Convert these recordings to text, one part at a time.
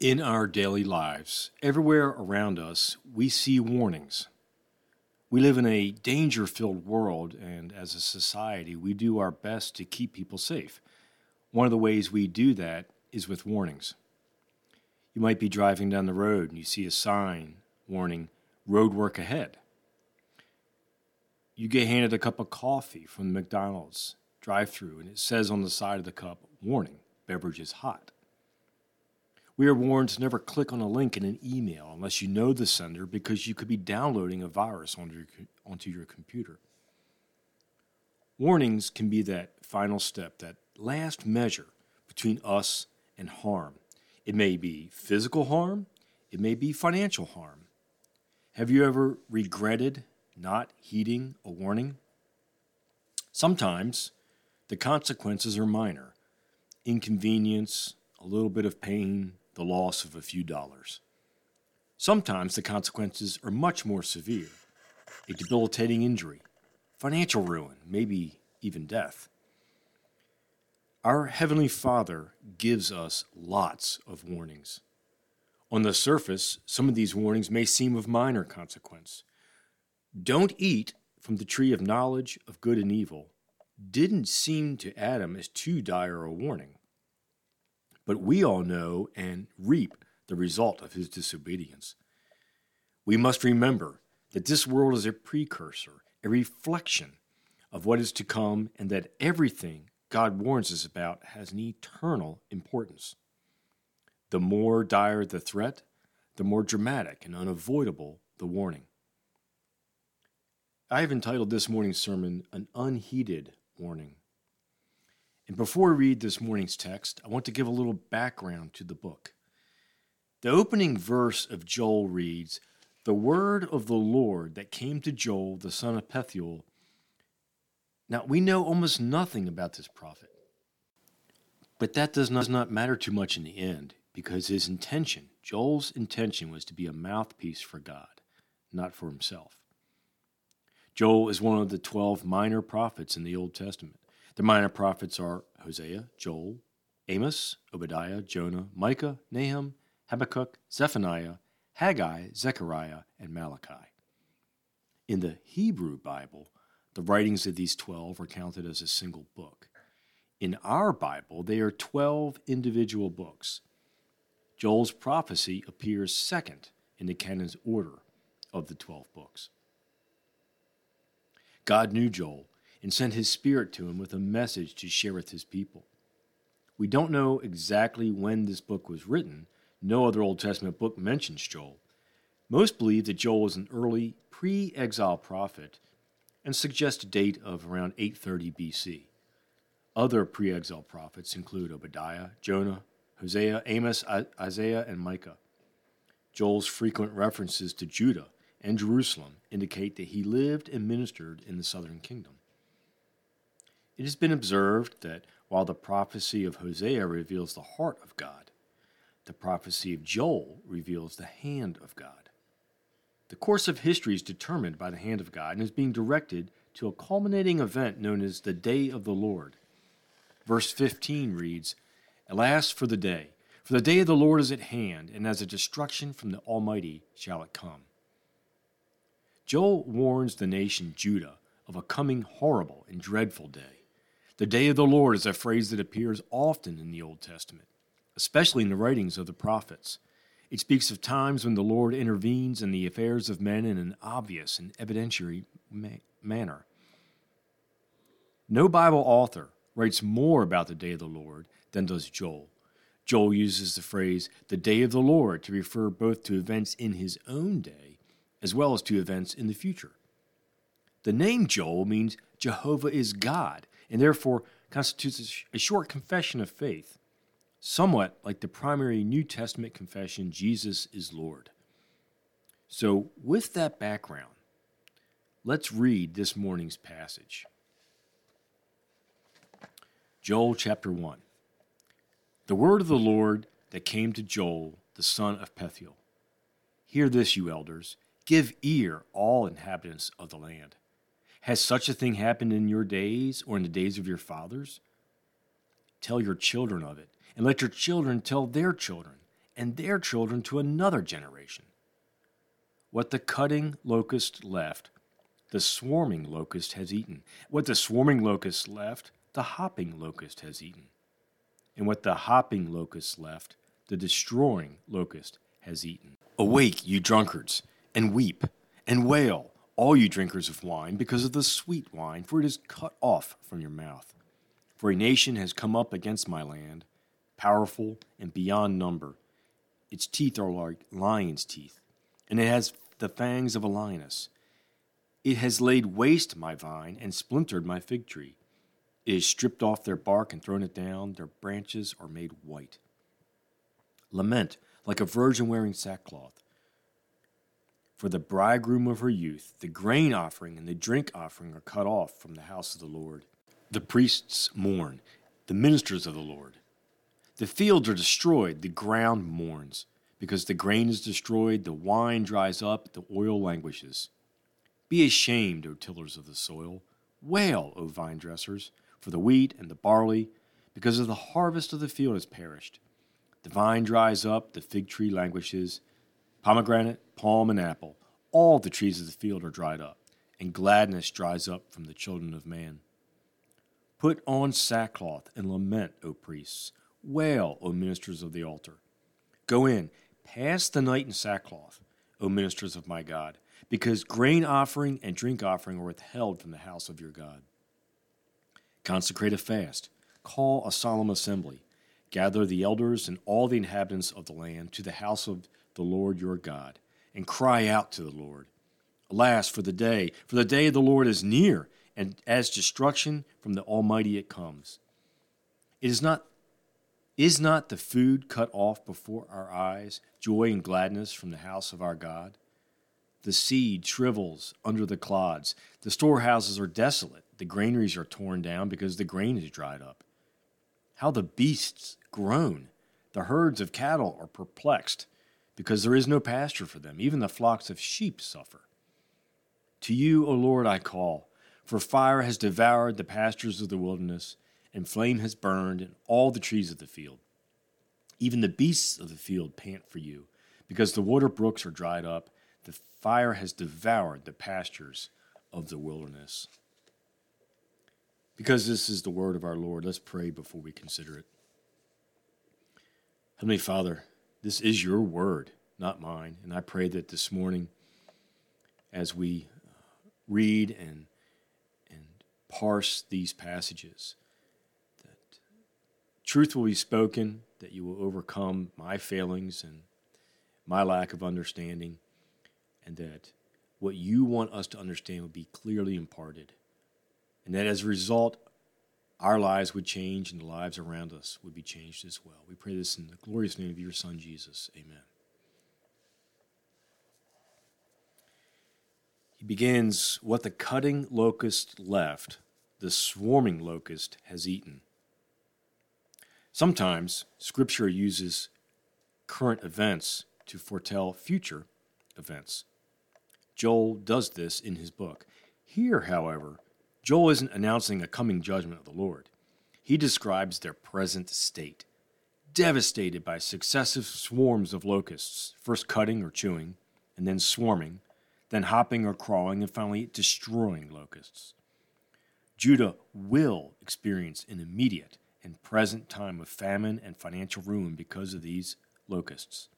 In our daily lives, everywhere around us, we see warnings. We live in a danger filled world, and as a society, we do our best to keep people safe. One of the ways we do that is with warnings. You might be driving down the road and you see a sign warning, road work ahead. You get handed a cup of coffee from the McDonald's drive through, and it says on the side of the cup, warning, beverage is hot. We are warned to never click on a link in an email unless you know the sender because you could be downloading a virus onto your, onto your computer. Warnings can be that final step, that last measure between us and harm. It may be physical harm, it may be financial harm. Have you ever regretted not heeding a warning? Sometimes the consequences are minor inconvenience, a little bit of pain, the loss of a few dollars. Sometimes the consequences are much more severe a debilitating injury, financial ruin, maybe even death. Our Heavenly Father gives us lots of warnings. On the surface, some of these warnings may seem of minor consequence. Don't eat from the tree of knowledge of good and evil didn't seem to Adam as too dire a warning. But we all know and reap the result of his disobedience. We must remember that this world is a precursor, a reflection of what is to come, and that everything God warns us about has an eternal importance. The more dire the threat, the more dramatic and unavoidable the warning. I have entitled this morning's sermon An Unheeded Warning. And before we read this morning's text, I want to give a little background to the book. The opening verse of Joel reads, The word of the Lord that came to Joel, the son of Pethuel. Now, we know almost nothing about this prophet, but that does not, does not matter too much in the end because his intention, Joel's intention, was to be a mouthpiece for God, not for himself. Joel is one of the 12 minor prophets in the Old Testament. The minor prophets are Hosea, Joel, Amos, Obadiah, Jonah, Micah, Nahum, Habakkuk, Zephaniah, Haggai, Zechariah, and Malachi. In the Hebrew Bible, the writings of these 12 are counted as a single book. In our Bible, they are 12 individual books. Joel's prophecy appears second in the canon's order of the 12 books. God knew Joel and sent his spirit to him with a message to share with his people. We don't know exactly when this book was written. No other Old Testament book mentions Joel. Most believe that Joel was an early pre exile prophet and suggest a date of around 830 BC. Other pre exile prophets include Obadiah, Jonah, Hosea, Amos, Isaiah, and Micah. Joel's frequent references to Judah and Jerusalem indicate that he lived and ministered in the southern kingdom. It has been observed that while the prophecy of Hosea reveals the heart of God, the prophecy of Joel reveals the hand of God. The course of history is determined by the hand of God and is being directed to a culminating event known as the Day of the Lord. Verse 15 reads, Alas for the day, for the day of the Lord is at hand, and as a destruction from the Almighty shall it come. Joel warns the nation Judah of a coming horrible and dreadful day. The day of the Lord is a phrase that appears often in the Old Testament, especially in the writings of the prophets. It speaks of times when the Lord intervenes in the affairs of men in an obvious and evidentiary ma- manner. No Bible author writes more about the day of the Lord than does Joel. Joel uses the phrase the day of the Lord to refer both to events in his own day as well as to events in the future. The name Joel means Jehovah is God, and therefore constitutes a short confession of faith, somewhat like the primary New Testament confession Jesus is Lord. So, with that background, let's read this morning's passage. Joel chapter 1. The word of the Lord that came to Joel, the son of Pethuel. Hear this, you elders. Give ear, all inhabitants of the land. Has such a thing happened in your days or in the days of your fathers? Tell your children of it, and let your children tell their children, and their children to another generation. What the cutting locust left, the swarming locust has eaten. What the swarming locust left, the hopping locust has eaten. And what the hopping locust left, the destroying locust has eaten. Awake, you drunkards, and weep, and wail, all you drinkers of wine, because of the sweet wine, for it is cut off from your mouth. For a nation has come up against my land, powerful and beyond number. Its teeth are like lion's teeth, and it has the fangs of a lioness. It has laid waste my vine and splintered my fig tree. It has stripped off their bark and thrown it down, their branches are made white. Lament like a virgin wearing sackcloth. For the bridegroom of her youth, the grain offering and the drink offering are cut off from the house of the Lord. The priests mourn, the ministers of the Lord. The fields are destroyed, the ground mourns. Because the grain is destroyed, the wine dries up, the oil languishes. Be ashamed, O tillers of the soil. Wail, O vine dressers, for the wheat and the barley, because of the harvest of the field has perished. The vine dries up, the fig tree languishes. Pomegranate, palm, and apple, all the trees of the field are dried up, and gladness dries up from the children of man. Put on sackcloth and lament, O priests. Wail, O ministers of the altar. Go in, pass the night in sackcloth, O ministers of my God, because grain offering and drink offering are withheld from the house of your God. Consecrate a fast, call a solemn assembly, gather the elders and all the inhabitants of the land to the house of the Lord your God, and cry out to the Lord. Alas, for the day, for the day of the Lord is near, and as destruction from the Almighty it comes. It is not is not the food cut off before our eyes, joy and gladness from the house of our God? The seed shrivels under the clods. The storehouses are desolate. The granaries are torn down because the grain is dried up. How the beasts groan. The herds of cattle are perplexed because there is no pasture for them. Even the flocks of sheep suffer. To you, O Lord, I call, for fire has devoured the pastures of the wilderness and flame has burned in all the trees of the field. Even the beasts of the field pant for you, because the water brooks are dried up. The fire has devoured the pastures of the wilderness. Because this is the word of our Lord, let's pray before we consider it. Heavenly Father, this is your word, not mine. And I pray that this morning, as we uh, read and, and parse these passages, that truth will be spoken, that you will overcome my failings and my lack of understanding, and that what you want us to understand will be clearly imparted. And that as a result, our lives would change and the lives around us would be changed as well. We pray this in the glorious name of your Son, Jesus. Amen. He begins What the cutting locust left, the swarming locust has eaten. Sometimes Scripture uses current events to foretell future events. Joel does this in his book. Here, however, Joel isn't announcing a coming judgment of the Lord. He describes their present state, devastated by successive swarms of locusts, first cutting or chewing, and then swarming, then hopping or crawling, and finally destroying locusts. Judah will experience an immediate and present time of famine and financial ruin because of these locusts.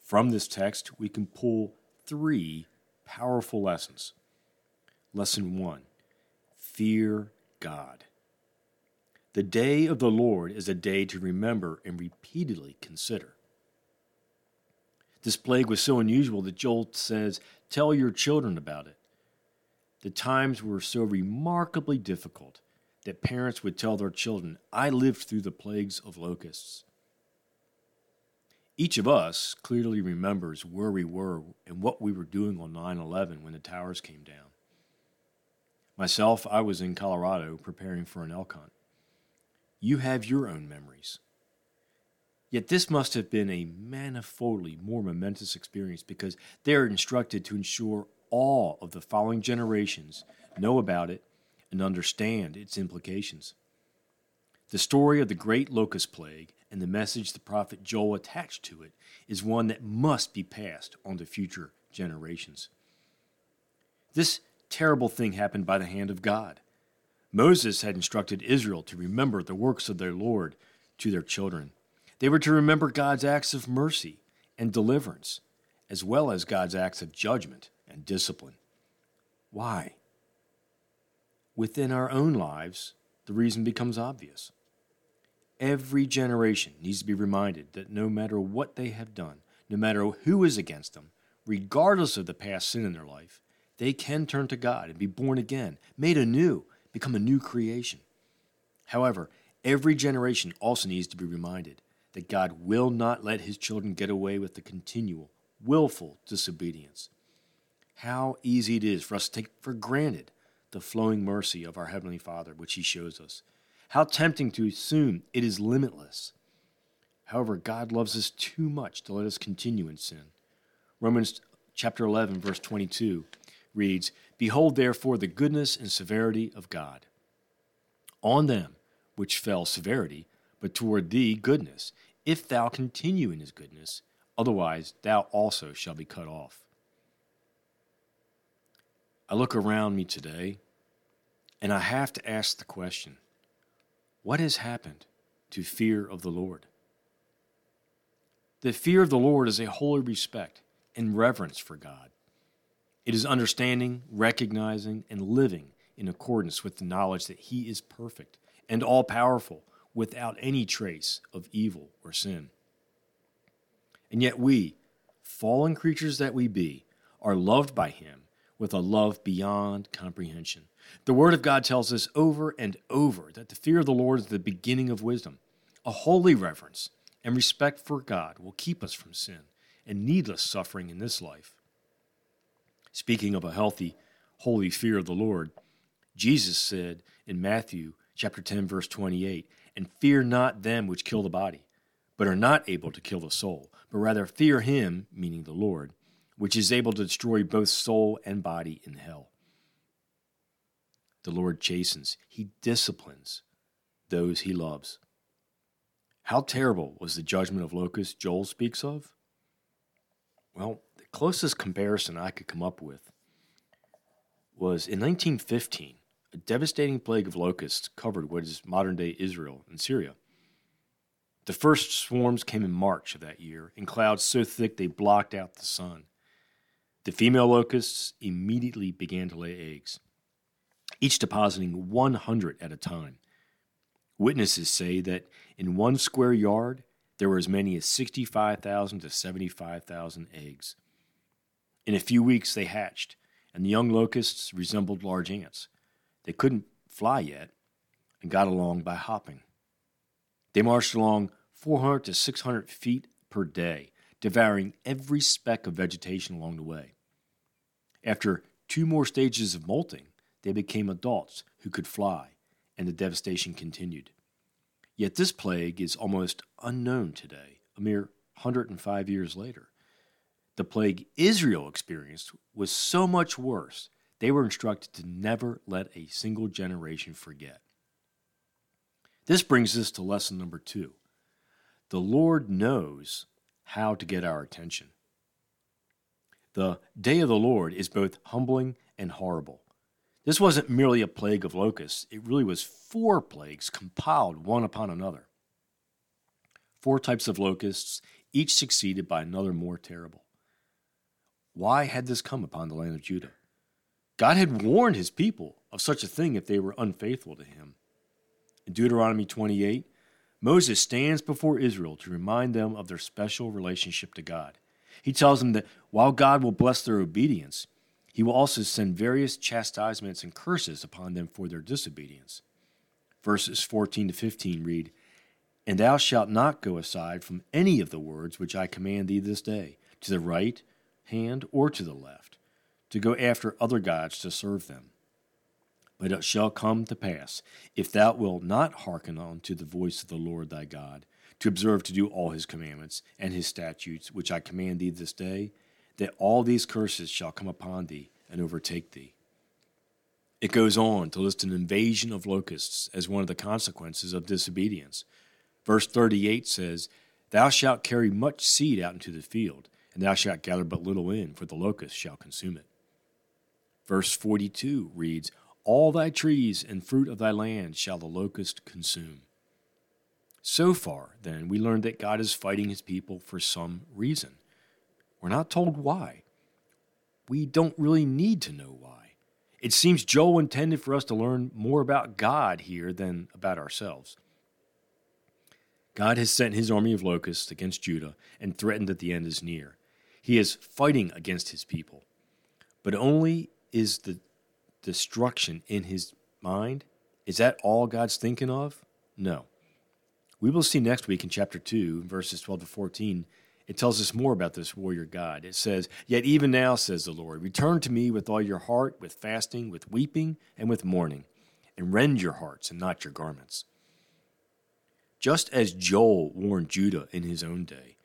From this text, we can pull three powerful lessons. Lesson one Fear God. The day of the Lord is a day to remember and repeatedly consider. This plague was so unusual that Joel says, Tell your children about it. The times were so remarkably difficult that parents would tell their children, I lived through the plagues of locusts. Each of us clearly remembers where we were and what we were doing on 9 11 when the towers came down. Myself, I was in Colorado preparing for an elk hunt. You have your own memories. Yet this must have been a manifoldly more momentous experience because they are instructed to ensure all of the following generations know about it and understand its implications. The story of the great locust plague and the message the prophet Joel attached to it is one that must be passed on to future generations. This terrible thing happened by the hand of God. Moses had instructed Israel to remember the works of their Lord to their children. They were to remember God's acts of mercy and deliverance, as well as God's acts of judgment and discipline. Why? Within our own lives, the reason becomes obvious. Every generation needs to be reminded that no matter what they have done, no matter who is against them, regardless of the past sin in their life, they can turn to God and be born again, made anew, become a new creation. However, every generation also needs to be reminded that God will not let his children get away with the continual, willful disobedience. How easy it is for us to take for granted the flowing mercy of our Heavenly Father, which he shows us how tempting to assume it is limitless. However, God loves us too much to let us continue in sin. Romans chapter 11, verse 22 reads, Behold, therefore, the goodness and severity of God. On them which fell severity, but toward thee goodness, if thou continue in his goodness, otherwise thou also shalt be cut off. I look around me today, and I have to ask the question what has happened to fear of the Lord? The fear of the Lord is a holy respect and reverence for God. It is understanding, recognizing, and living in accordance with the knowledge that He is perfect and all powerful without any trace of evil or sin. And yet, we, fallen creatures that we be, are loved by Him with a love beyond comprehension. The Word of God tells us over and over that the fear of the Lord is the beginning of wisdom. A holy reverence and respect for God will keep us from sin and needless suffering in this life. Speaking of a healthy, holy fear of the Lord, Jesus said in Matthew chapter 10 verse 28, "And fear not them which kill the body, but are not able to kill the soul, but rather fear him, meaning the Lord, which is able to destroy both soul and body in hell." the Lord chastens, he disciplines those he loves. How terrible was the judgment of locusts Joel speaks of? Well, closest comparison I could come up with was in 1915, a devastating plague of locusts covered what is modern day Israel and Syria. The first swarms came in March of that year, in clouds so thick they blocked out the sun. The female locusts immediately began to lay eggs each depositing 100 at a time. Witnesses say that in one square yard, there were as many as 65,000 to 75,000 eggs. In a few weeks, they hatched, and the young locusts resembled large ants. They couldn't fly yet and got along by hopping. They marched along 400 to 600 feet per day, devouring every speck of vegetation along the way. After two more stages of molting, they became adults who could fly, and the devastation continued. Yet this plague is almost unknown today, a mere 105 years later. The plague Israel experienced was so much worse, they were instructed to never let a single generation forget. This brings us to lesson number two. The Lord knows how to get our attention. The day of the Lord is both humbling and horrible. This wasn't merely a plague of locusts, it really was four plagues compiled one upon another. Four types of locusts, each succeeded by another more terrible. Why had this come upon the land of Judah? God had warned his people of such a thing if they were unfaithful to him. In Deuteronomy 28, Moses stands before Israel to remind them of their special relationship to God. He tells them that while God will bless their obedience, he will also send various chastisements and curses upon them for their disobedience. Verses 14 to 15 read, And thou shalt not go aside from any of the words which I command thee this day, to the right hand or to the left, to go after other gods to serve them. But it shall come to pass, if thou wilt not hearken unto the voice of the Lord thy God, to observe to do all his commandments and his statutes, which I command thee this day, that all these curses shall come upon thee and overtake thee. It goes on to list an invasion of locusts as one of the consequences of disobedience. Verse 38 says, Thou shalt carry much seed out into the field, and thou shalt gather but little in, for the locust shall consume it. Verse 42 reads, All thy trees and fruit of thy land shall the locust consume. So far, then, we learned that God is fighting his people for some reason. We're not told why. We don't really need to know why. It seems Joel intended for us to learn more about God here than about ourselves. God has sent his army of locusts against Judah and threatened that the end is near. He is fighting against his people. But only is the destruction in his mind? Is that all God's thinking of? No. We will see next week in chapter 2, verses 12 to 14. It tells us more about this warrior God. It says, Yet even now, says the Lord, return to me with all your heart, with fasting, with weeping, and with mourning, and rend your hearts and not your garments. Just as Joel warned Judah in his own day,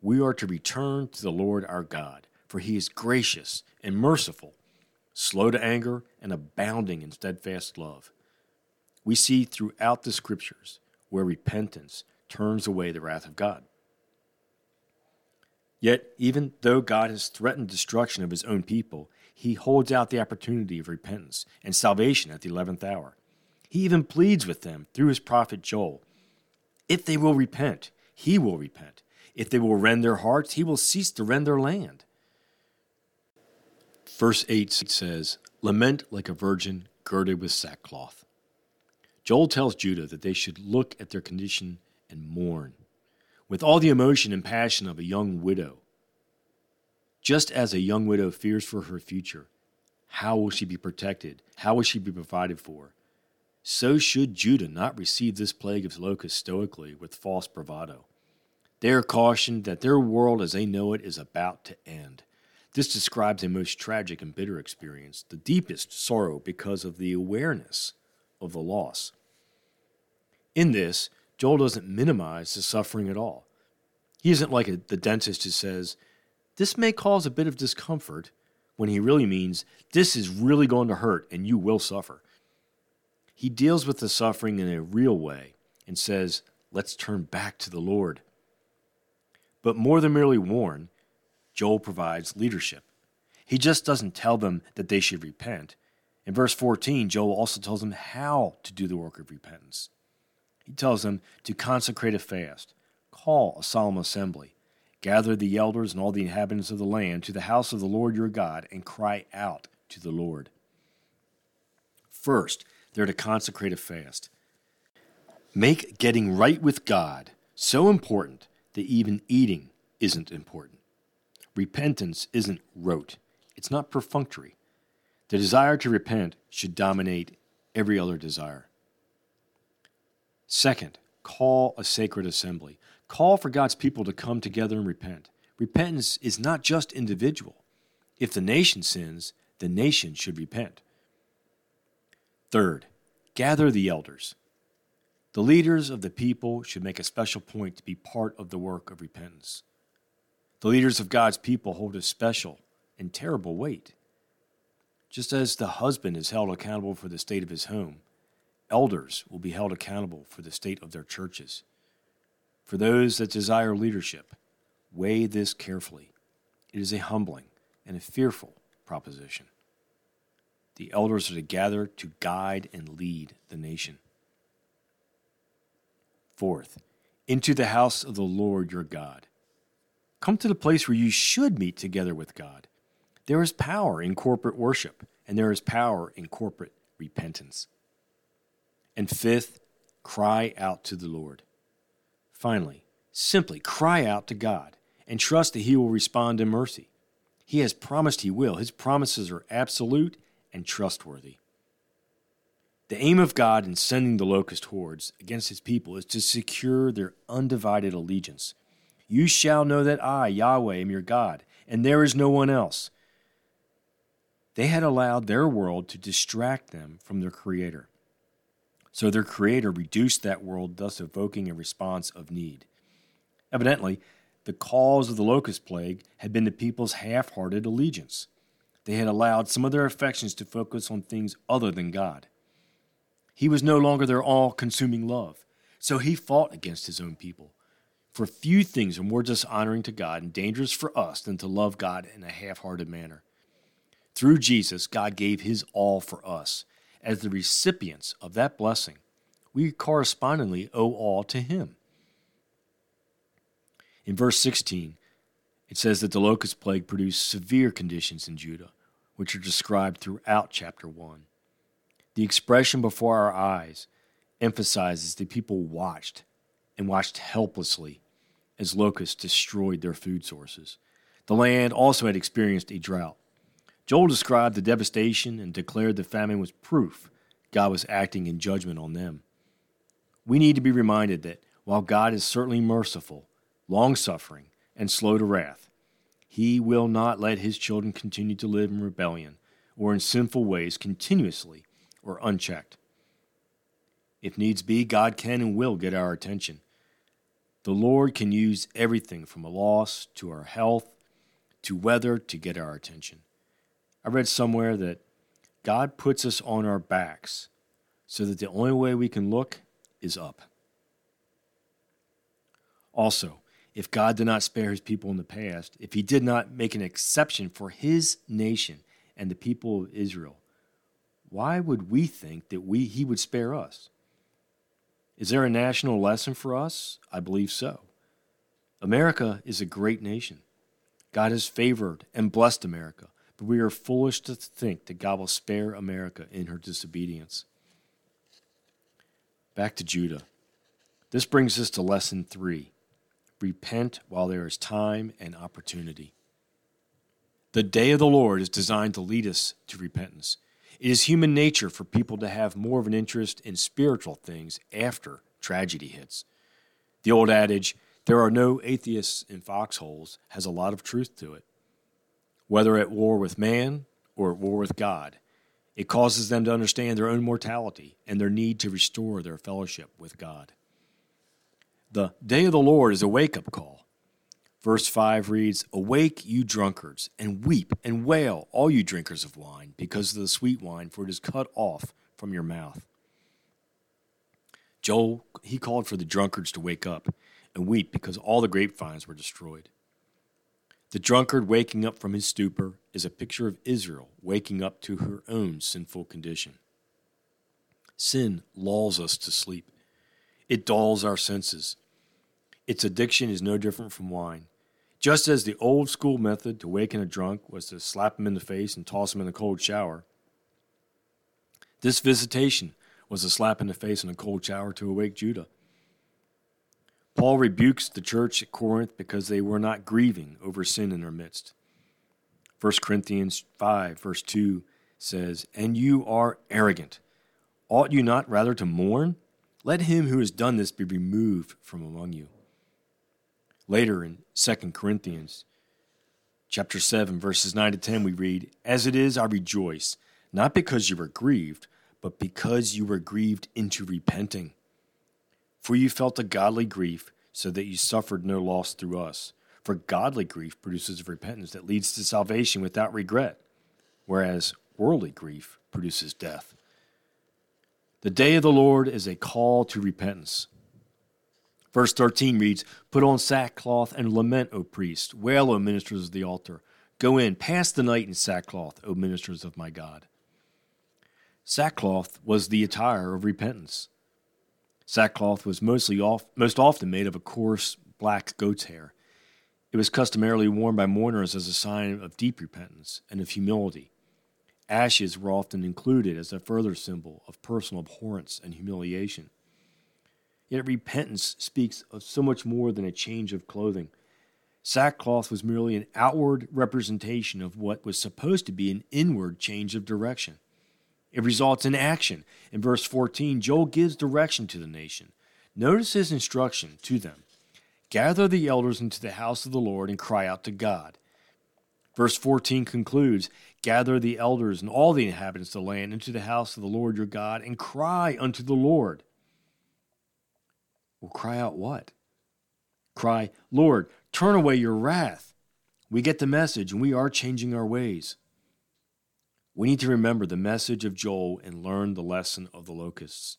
we are to return to the Lord our God, for he is gracious and merciful, slow to anger, and abounding in steadfast love. We see throughout the scriptures where repentance turns away the wrath of God. Yet, even though God has threatened destruction of his own people, he holds out the opportunity of repentance and salvation at the eleventh hour. He even pleads with them through his prophet Joel if they will repent, he will repent. If they will rend their hearts, he will cease to rend their land. Verse 8 says, Lament like a virgin girded with sackcloth. Joel tells Judah that they should look at their condition and mourn, with all the emotion and passion of a young widow. Just as a young widow fears for her future, how will she be protected? How will she be provided for? so should Judah not receive this plague of locusts stoically with false bravado. They are cautioned that their world as they know it is about to end. This describes a most tragic and bitter experience, the deepest sorrow because of the awareness of the loss. In this, Joel doesn't minimize the suffering at all. He isn't like a, the dentist who says, This may cause a bit of discomfort, when he really means, This is really going to hurt and you will suffer. He deals with the suffering in a real way and says, let's turn back to the Lord. But more than merely warn, Joel provides leadership. He just doesn't tell them that they should repent. In verse 14, Joel also tells them how to do the work of repentance. He tells them to consecrate a fast, call a solemn assembly, gather the elders and all the inhabitants of the land to the house of the Lord your God, and cry out to the Lord. First, they're to consecrate a fast. Make getting right with God so important that even eating isn't important. Repentance isn't rote, it's not perfunctory. The desire to repent should dominate every other desire. Second, call a sacred assembly. Call for God's people to come together and repent. Repentance is not just individual. If the nation sins, the nation should repent. Third, gather the elders. The leaders of the people should make a special point to be part of the work of repentance. The leaders of God's people hold a special and terrible weight. Just as the husband is held accountable for the state of his home, elders will be held accountable for the state of their churches. For those that desire leadership, weigh this carefully. It is a humbling and a fearful proposition. The elders are to gather to guide and lead the nation. Fourth, into the house of the Lord your God. Come to the place where you should meet together with God. There is power in corporate worship, and there is power in corporate repentance. And fifth, cry out to the Lord. Finally, simply cry out to God and trust that He will respond in mercy. He has promised He will. His promises are absolute and trustworthy. The aim of God in sending the locust hordes against his people is to secure their undivided allegiance. You shall know that I, Yahweh, am your God, and there is no one else. They had allowed their world to distract them from their Creator. So their Creator reduced that world, thus evoking a response of need. Evidently, the cause of the locust plague had been the people's half hearted allegiance. They had allowed some of their affections to focus on things other than God. He was no longer their all consuming love, So he fought against his own people. For few things are more dishonoring to God and dangerous for us than to love God in a half hearted manner. Through Jesus, God gave his all for us. As the recipients of that blessing, we correspondingly owe all to him. In verse 16, it says that the locust plague produced severe conditions in Judah, which are described throughout chapter 1. The expression before our eyes emphasizes that people watched and watched helplessly as locusts destroyed their food sources. The land also had experienced a drought. Joel described the devastation and declared the famine was proof God was acting in judgment on them. We need to be reminded that while God is certainly merciful, long suffering, and slow to wrath. He will not let his children continue to live in rebellion or in sinful ways continuously or unchecked. If needs be, God can and will get our attention. The Lord can use everything from a loss to our health to weather to get our attention. I read somewhere that God puts us on our backs so that the only way we can look is up. Also, if God did not spare his people in the past, if he did not make an exception for his nation and the people of Israel, why would we think that we, he would spare us? Is there a national lesson for us? I believe so. America is a great nation. God has favored and blessed America, but we are foolish to think that God will spare America in her disobedience. Back to Judah. This brings us to lesson three Repent while there is time and opportunity. The day of the Lord is designed to lead us to repentance. It is human nature for people to have more of an interest in spiritual things after tragedy hits. The old adage, there are no atheists in foxholes, has a lot of truth to it. Whether at war with man or at war with God, it causes them to understand their own mortality and their need to restore their fellowship with God. The day of the Lord is a wake up call. Verse 5 reads, Awake, you drunkards, and weep and wail, all you drinkers of wine, because of the sweet wine, for it is cut off from your mouth. Joel, he called for the drunkards to wake up and weep because all the grapevines were destroyed. The drunkard waking up from his stupor is a picture of Israel waking up to her own sinful condition. Sin lulls us to sleep. It dulls our senses. Its addiction is no different from wine. Just as the old school method to waken a drunk was to slap him in the face and toss him in a cold shower, this visitation was a slap in the face and a cold shower to awake Judah. Paul rebukes the church at Corinth because they were not grieving over sin in their midst. 1 Corinthians 5, verse 2 says, And you are arrogant. Ought you not rather to mourn? Let him who has done this be removed from among you. Later in 2 Corinthians chapter 7 verses 9 to 10 we read, "As it is I rejoice, not because you were grieved, but because you were grieved into repenting. For you felt a godly grief, so that you suffered no loss through us. For godly grief produces repentance that leads to salvation without regret, whereas worldly grief produces death." The day of the Lord is a call to repentance. Verse 13 reads, Put on sackcloth and lament, O priest. Wail, O ministers of the altar. Go in, pass the night in sackcloth, O ministers of my God. Sackcloth was the attire of repentance. Sackcloth was mostly off, most often made of a coarse black goat's hair. It was customarily worn by mourners as a sign of deep repentance and of humility. Ashes were often included as a further symbol of personal abhorrence and humiliation. Yet repentance speaks of so much more than a change of clothing. Sackcloth was merely an outward representation of what was supposed to be an inward change of direction. It results in action. In verse 14, Joel gives direction to the nation. Notice his instruction to them Gather the elders into the house of the Lord and cry out to God. Verse 14 concludes Gather the elders and all the inhabitants of the land into the house of the Lord your God and cry unto the Lord. Well, cry out what? Cry, Lord, turn away your wrath. We get the message and we are changing our ways. We need to remember the message of Joel and learn the lesson of the locusts.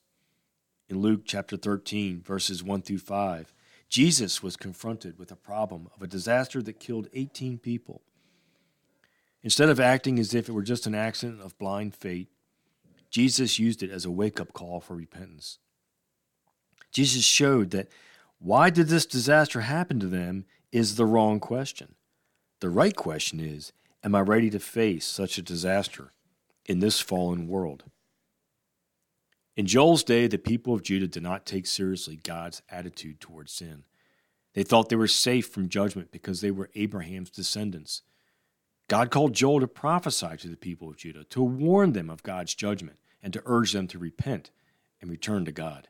In Luke chapter 13, verses 1 through 5, Jesus was confronted with a problem of a disaster that killed 18 people. Instead of acting as if it were just an accident of blind fate, Jesus used it as a wake up call for repentance. Jesus showed that why did this disaster happen to them is the wrong question. The right question is Am I ready to face such a disaster in this fallen world? In Joel's day, the people of Judah did not take seriously God's attitude towards sin. They thought they were safe from judgment because they were Abraham's descendants. God called Joel to prophesy to the people of Judah, to warn them of God's judgment, and to urge them to repent and return to God.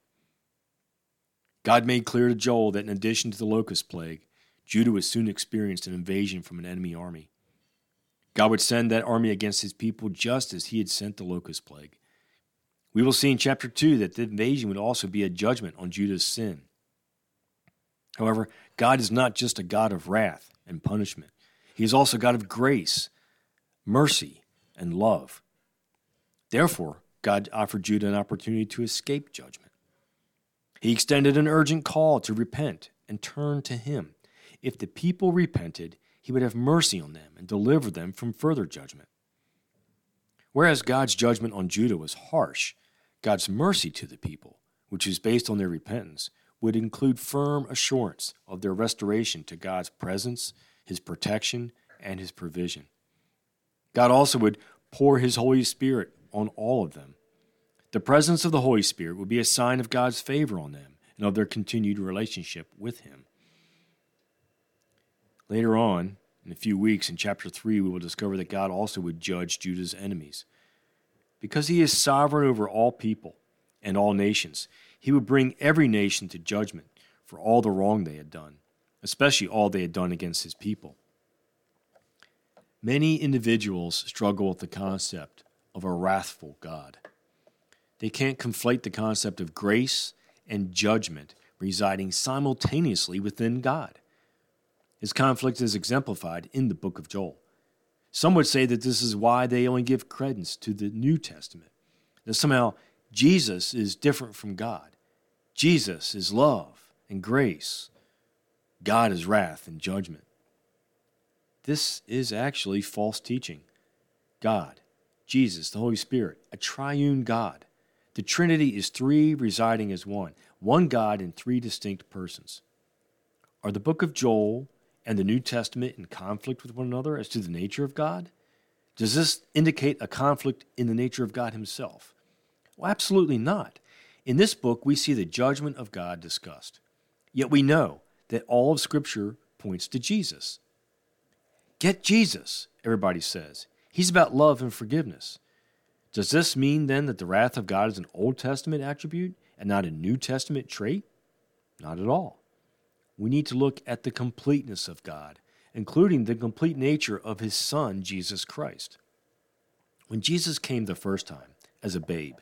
God made clear to Joel that in addition to the locust plague, Judah would soon experience an invasion from an enemy army. God would send that army against his people just as he had sent the locust plague. We will see in chapter 2 that the invasion would also be a judgment on Judah's sin. However, God is not just a God of wrath and punishment, He is also God of grace, mercy, and love. Therefore, God offered Judah an opportunity to escape judgment. He extended an urgent call to repent and turn to Him. If the people repented, He would have mercy on them and deliver them from further judgment. Whereas God's judgment on Judah was harsh, God's mercy to the people, which is based on their repentance, would include firm assurance of their restoration to God's presence, His protection, and His provision. God also would pour His Holy Spirit on all of them. The presence of the Holy Spirit would be a sign of God's favor on them and of their continued relationship with Him. Later on, in a few weeks, in chapter 3, we will discover that God also would judge Judah's enemies. Because he is sovereign over all people and all nations, he would bring every nation to judgment for all the wrong they had done, especially all they had done against his people. Many individuals struggle with the concept of a wrathful God. They can't conflate the concept of grace and judgment residing simultaneously within God. His conflict is exemplified in the book of Joel. Some would say that this is why they only give credence to the New Testament, that somehow Jesus is different from God. Jesus is love and grace. God is wrath and judgment. This is actually false teaching. God, Jesus, the Holy Spirit, a triune God. The Trinity is three residing as one, one God in three distinct persons. Are the book of Joel and the New Testament in conflict with one another as to the nature of God? Does this indicate a conflict in the nature of God Himself? Well, absolutely not. In this book, we see the judgment of God discussed. Yet we know that all of Scripture points to Jesus. Get Jesus, everybody says. He's about love and forgiveness. Does this mean then that the wrath of God is an Old Testament attribute and not a New Testament trait? Not at all. We need to look at the completeness of God, including the complete nature of his Son, Jesus Christ. When Jesus came the first time as a babe,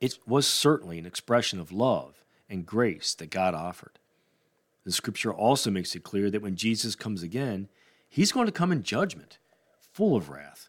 it was certainly an expression of love and grace that God offered. The scripture also makes it clear that when Jesus comes again, he's going to come in judgment, full of wrath.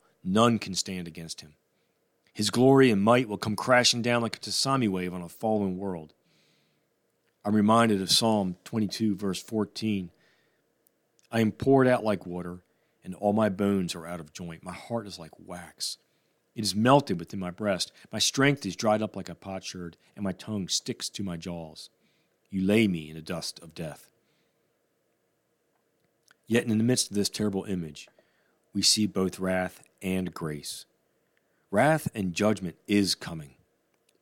none can stand against him. His glory and might will come crashing down like a tsunami wave on a fallen world. I'm reminded of Psalm 22, verse 14. I am poured out like water, and all my bones are out of joint. My heart is like wax. It is melted within my breast. My strength is dried up like a potsherd, and my tongue sticks to my jaws. you lay me in the dust of death. Yet in the midst of this terrible image, we see both wrath and grace. Wrath and judgment is coming,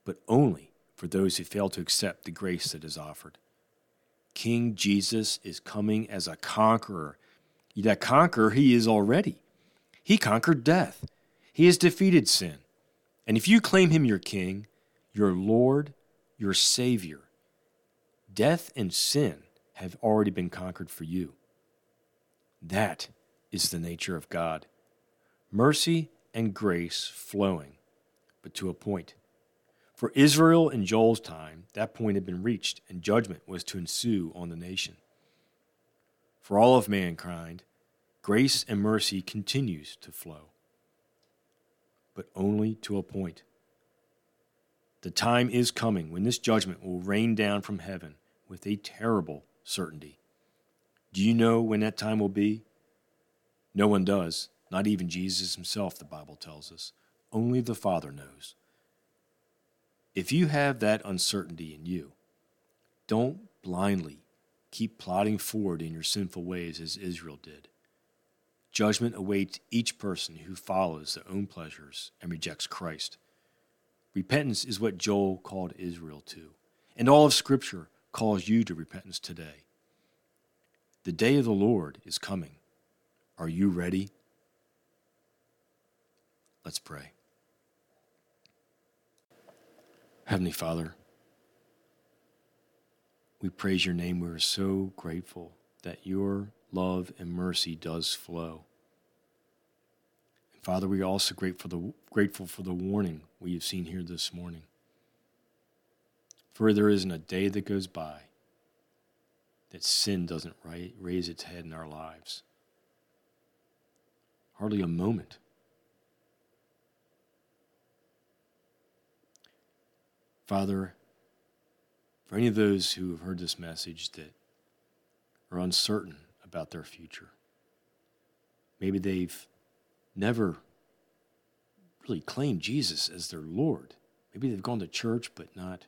but only for those who fail to accept the grace that is offered. King Jesus is coming as a conqueror. That conqueror he is already. He conquered death. He has defeated sin. And if you claim him your king, your Lord, your Savior, death and sin have already been conquered for you. That is the nature of God mercy and grace flowing, but to a point. For Israel in Joel's time, that point had been reached, and judgment was to ensue on the nation. For all of mankind, grace and mercy continues to flow, but only to a point. The time is coming when this judgment will rain down from heaven with a terrible certainty. Do you know when that time will be? No one does, not even Jesus himself, the Bible tells us. Only the Father knows. If you have that uncertainty in you, don't blindly keep plodding forward in your sinful ways as Israel did. Judgment awaits each person who follows their own pleasures and rejects Christ. Repentance is what Joel called Israel to, and all of Scripture calls you to repentance today. The day of the Lord is coming. Are you ready? Let's pray. Heavenly Father, we praise your name. We are so grateful that your love and mercy does flow. And Father, we are also grateful, the, grateful for the warning we have seen here this morning. For there isn't a day that goes by that sin doesn't raise its head in our lives. Hardly a moment Father, for any of those who have heard this message that are uncertain about their future, maybe they've never really claimed Jesus as their Lord. Maybe they've gone to church but not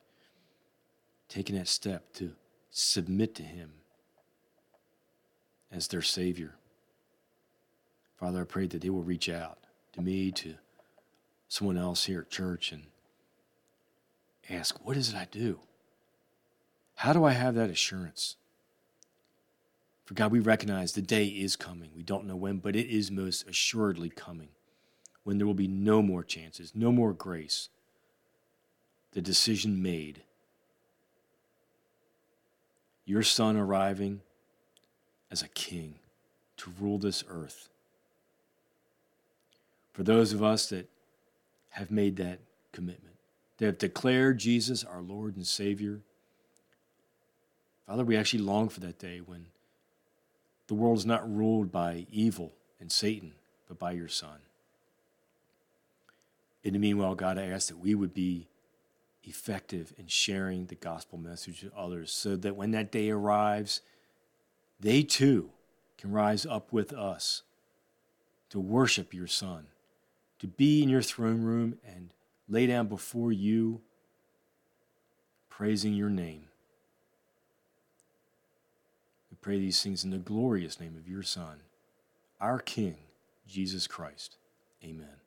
taken that step to submit to Him as their Savior. Father, I pray that they will reach out to me, to someone else here at church, and ask, What is it I do? How do I have that assurance? For God, we recognize the day is coming. We don't know when, but it is most assuredly coming when there will be no more chances, no more grace. The decision made. Your son arriving as a king to rule this earth. For those of us that have made that commitment, that have declared Jesus our Lord and Savior. Father, we actually long for that day when the world is not ruled by evil and Satan, but by your Son. In the meanwhile, God, I ask that we would be effective in sharing the gospel message with others so that when that day arrives, they too can rise up with us to worship your Son, to be in your throne room and lay down before you, praising your name. We pray these things in the glorious name of your Son, our King, Jesus Christ. Amen.